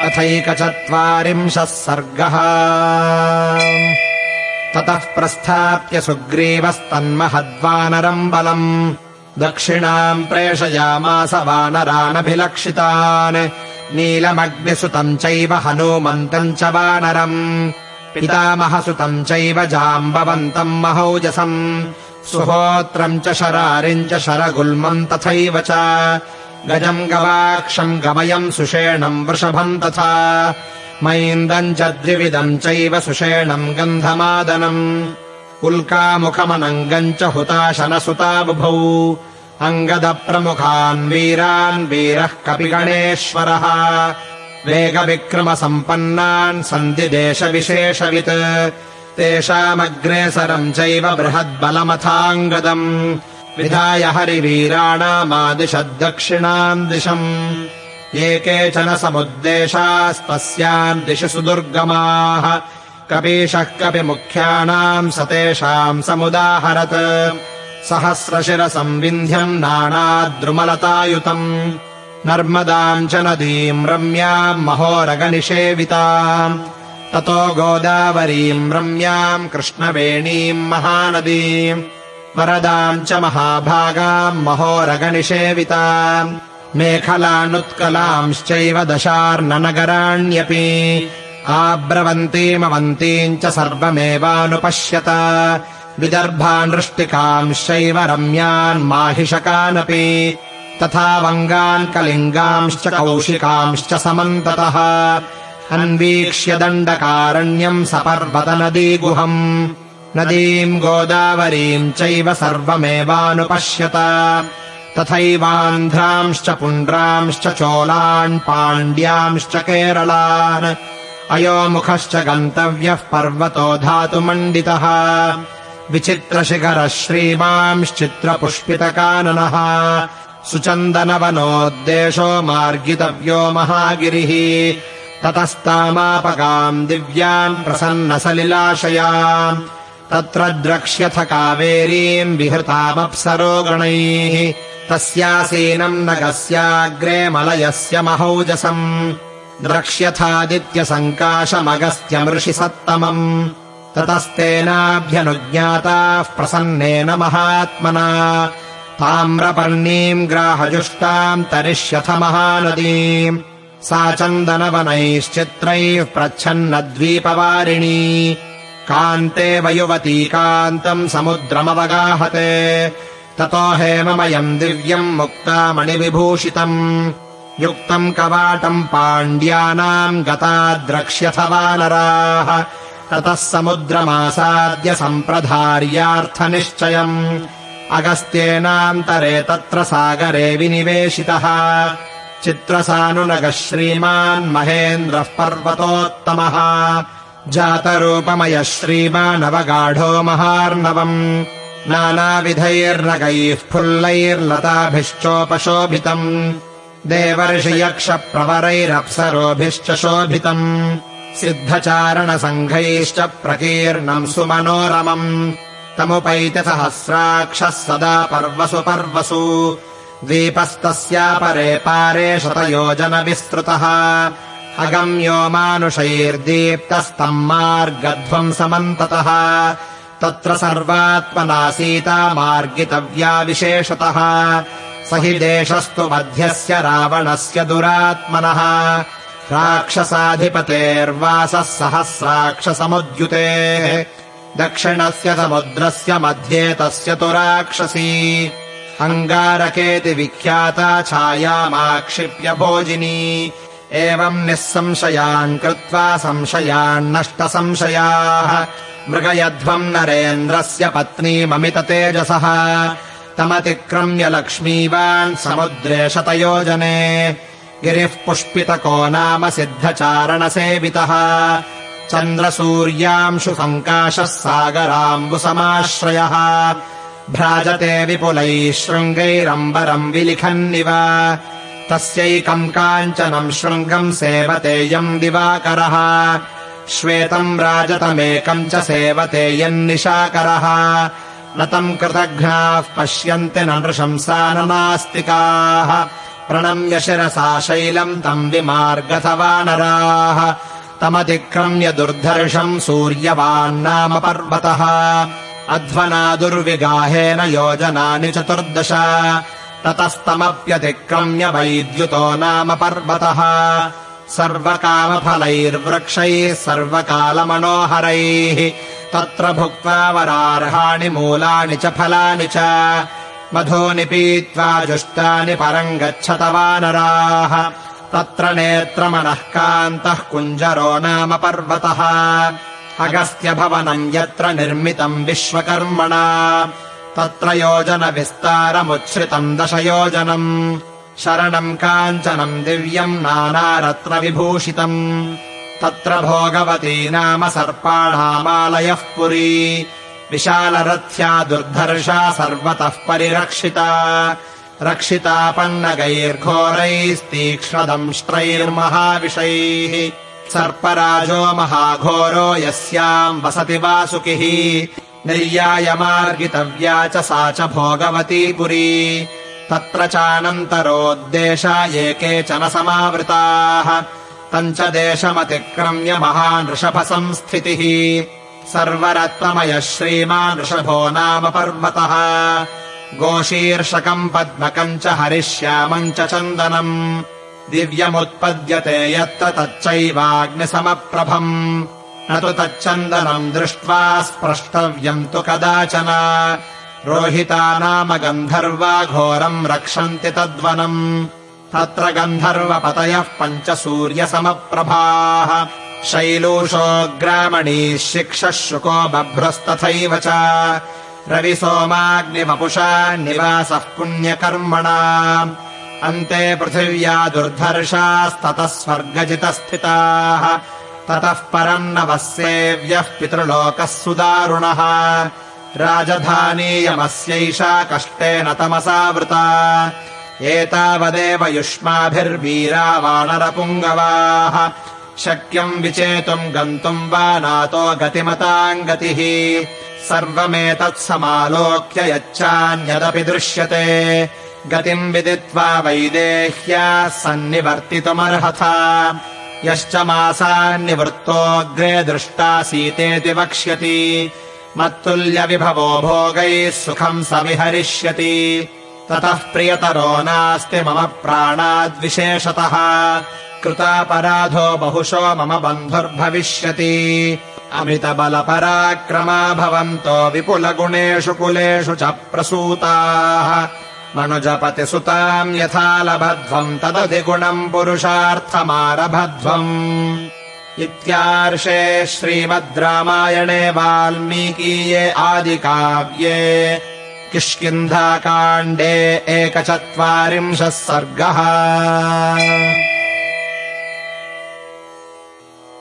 अथैकचत्वारिंशः सर्गः। ततः प्रस्थाप्य सुग्रीवस्तन्महद्वानरम् बलम्। दक्षिणाम् प्रेषयामास वानरानभिलक्षितान्। नीलमग्निसुतम् चैव हनूमन्तम् च वानरम्। पितामहसुतम् चैव जाम्बवन्तम् महौजसम्। सुहोत्रम् च शरारिम् च शरगुल्मम् तथैव च गजम् गवाक्षम् गमयम् सुषेणम् वृषभम् तथा मैन्दम् च द्विविदम् चैव सुषेणम् गन्धमादनम् उल्कामुखमनङ्गम् च हुताशनसुता बुभौ अङ्गदप्रमुखान् वीरान् वीरः कपिगणेश्वरः वेगविक्रमसम्पन्नान् सन्ति देशविशेषवित् तेषामग्रेसरम् चैव बृहद्बलमथाङ्गदम् विधाय हरिवीराणामादिशद्दक्षिणाम् दिशम्। ये केचन समुद्देशास्तस्याम् दिशि सुदुर्गमाः। कपीशः कपिमुख्यानाम् स तेषाम् समुदाहरत्। सहस्रशिरसम् विन्ध्यम् नानाद्रुमलतायुतम्। नर्मदाम् च नदीम् रम्याम् महोरगनिषेविताम्। ततो गोदावरीम् रम्याम् कृष्णवेणीम् महानदीम् वरदाम् च महाभागाम् महोरगनिषेविताम् मेखलानुत्कलांश्चैव दशार्ननगराण्यपि आब्रवन्तीमवन्तीम् च सर्वमेवानुपश्यत विदर्भानृष्टिकांश्चैव रम्यान् माहिषकानपि तथा वङ्गान् कलिङ्गांश्च कौशिकांश्च समन्ततः अन्वीक्ष्य दण्डकारण्यम् सपर्वतनदीगुहम् नदीम् गोदावरीम् चैव सर्वमेवानुपश्यत। तथैवान्ध्रांश्च पुण्ड्रांश्च चोलान् पाण्ड्यांश्च केरलान्। अयोमुखश्च गन्तव्यः पर्वतो धातुमण्डितः। विचित्रशिखरः श्रीमांश्चित्रपुष्पितकाननः सुचन्दनवनोद्देशो मार्गितव्यो महागिरिः। ततस्तामापकाम् दिव्याम् प्रसन्नसलिलाशयाम् तत्र द्रक्ष्यथ कावेरीम् विहृतामप्सरो गणैः तस्यासीनम् नगस्याग्रे मलयस्य महौजसम् द्रक्ष्यथादित्यसङ्काशमगस्त्यमृषि सत्तमम् ततस्तेनाभ्यनुज्ञाताः प्रसन्नेन महात्मना ताम्रपर्णीम् ग्राहजुष्टाम् तरिष्यथ महानदीम् सा चन्दनवनैश्चित्रैः प्रच्छन्नद्वीपवारिणी कान्ते वयुवती कान्तम् समुद्रमवगाहते। ततो हेममयम् दिव्यम् मुक्तामणिविभूषितम् युक्तम् कवाटम् पाण्ड्यानाम् गता द्रक्ष्यथ वानराः ततः समुद्रमासाद्य सम्प्रधार्यार्थनिश्चयम्। अगस्त्येनान्तरे तत्र सागरे विनिवेशितः। चित्रसानुनगः श्रीमान् महेन्द्रः पर्वतोत्तमः जातरूपमयः श्रीमानवगाढो महार्णवम्। नानाविधैर्नगैः फुल्लैर्लताभिश्चोपशोभितम्। देवर्षियक्षप्रवरैरप्सरोभिश्च शोभितम्। सिद्धचारणसङ्घैश्च प्रकीर्णम् सुमनोरमम्। तमुपैति सहस्राक्षः सदा पर्वसु पर्वसु द्वीपस्तस्यापरे पारे शतयोजनविस्तृतः अगम्यो मानुषैर्दीप्तस्तम् मार्गध्वम् समन्ततः तत्र सर्वात्मना सीता मार्गितव्या विशेषतः। स हि देशस्तु मध्यस्य रावणस्य दुरात्मनः। राक्षसाधिपतेर्वासः सहस्राक्षसमुद्युतेः। दक्षिणस्य समुद्रस्य मध्ये तस्य तु राक्षसी। अङ्गारकेति विख्याता छायामाक्षिप्य भोजिनी एवम् निःसंशयान् कृत्वा संशयान्नष्टसंशयाः मृगयध्वम् नरेन्द्रस्य पत्नीममिततेजसः तमतिक्रम्य लक्ष्मीवान् समुद्रे शतयोजने गिरिः पुष्पितको नाम सिद्धचारणसेवितः। चन्द्रसूर्यांशु सङ्काशः सागराम्बुसमाश्रयः। भ्राजते विपुलैः शृङ्गैरम्बरम् विलिखन्निव तस्यैकम् काञ्चनम् शृङ्गम् सेवतेयम् दिवाकरः। श्वेतम् राजतमेकम् च सेवते यन्निशाकरः न तम् कृतघ्नाः पश्यन्ति नृशंसा न नास्तिकाः। प्रणम्य शिरसा शैलम् तम् विमार्गथ वानराः तमतिक्रम्य दुर्धर्षम् सूर्यवान्नाम पर्वतः। अध्वना दुर्विगाहेन योजनानि चतुर्दश ततस्तमप्यतिक्रम्य वैद्युतो नाम पर्वतः। सर्वकामफलैर्वृक्षैः सर्वकालमनोहरैः। तत्र भुक्त्वा वरार्हाणि मूलानि च फलानि च। मधूनि पीत्वा जुष्टानि परम् गच्छत वानराः तत्र नेत्रमनः कान्तः कुञ्जरो नाम पर्वतः। अगस्त्यभवनम् यत्र निर्मितम् विश्वकर्मणा तत्र योजनविस्तारमुच्छ्रितम् दशयोजनम्। शरणम् काञ्चनम् दिव्यम् नानारत्नविभूषितम्। तत्र भोगवती नाम सर्पाणामालयः पुरी। विशालरथ्या दुर्धर्षा सर्वतः परिरक्षिता। रक्षिता पन्नगैर्घोरैस्तीक्ष्णदंष्ट्रैर्महाविषैः सर्पराजो महाघोरो यस्याम् वसति वासुकिः निर्यायमार्गितव्या च सा च भोगवती पुरी। तत्र चानन्तरोद्देशा ये केचन समावृताः। तम् च देशमतिक्रम्य महानृषभसंस्थितिः सर्वरत्नमयः श्रीमान् ऋषभो नाम पर्वतः। गोशीर्षकम् पद्मकम् च हरिश्यामम् चन्दनम्। दिव्यमुत्पद्यते यत्र तच्चैवाग्निसमप्रभम् न तु तच्चन्दनम् दृष्ट्वा स्प्रष्टव्यम् तु कदाचन। रोहिता नाम गन्धर्वा घोरम् रक्षन्ति तद्वनम्। तत्र गन्धर्वपतयः पञ्च सूर्यसमप्रभाः शैलूषोऽग्रामणीः शिक्षः शुको बभ्रस्तथैव च। रविसोमाग्निवपुषा निवासः पुण्यकर्मणा। अन्ते पृथिव्या दुर्धर्षास्ततः स्वर्गजितस्थिताः ततः परम् नवसेव्यः पितृलोकः सुदारुणः। राजधानीयमस्यैषा कष्टेन तमसावृता। एतावदेव युष्माभिर्वीरा वानरपुङ्गवाः शक्यम् विचेतुम् गन्तुम् वा नातो गतिमताम् गतिः सर्वमेतत्समालोक्य यच्चान्यदपि दृश्यते। गतिम् विदित्वा वैदेह्याः सन्निवर्तितुमर्हथ यश्च मासान्निवृत्तोऽग्रे दृष्टासीतेति वक्ष्यति। मत्तुल्यविभवो भोगैः सुखम् स विहरिष्यति ततः प्रियतरो नास्ति मम प्राणाद्विशेषतः। कृतापराधो बहुशो मम बन्धुर्भविष्यति। अमितबलपराक्रमा भवन्तो विपुलगुणेषु कुलेषु च प्रसूताः मनुजपतिसुताम् यथा लभध्वम् तदधिगुणम् पुरुषार्थमारभध्वम्। इत्यार्षे श्रीमद् रामायणे वाल्मीकीये आदिकाव्ये किष्किन्धाकाण्डे एकचत्वारिंशः सर्गः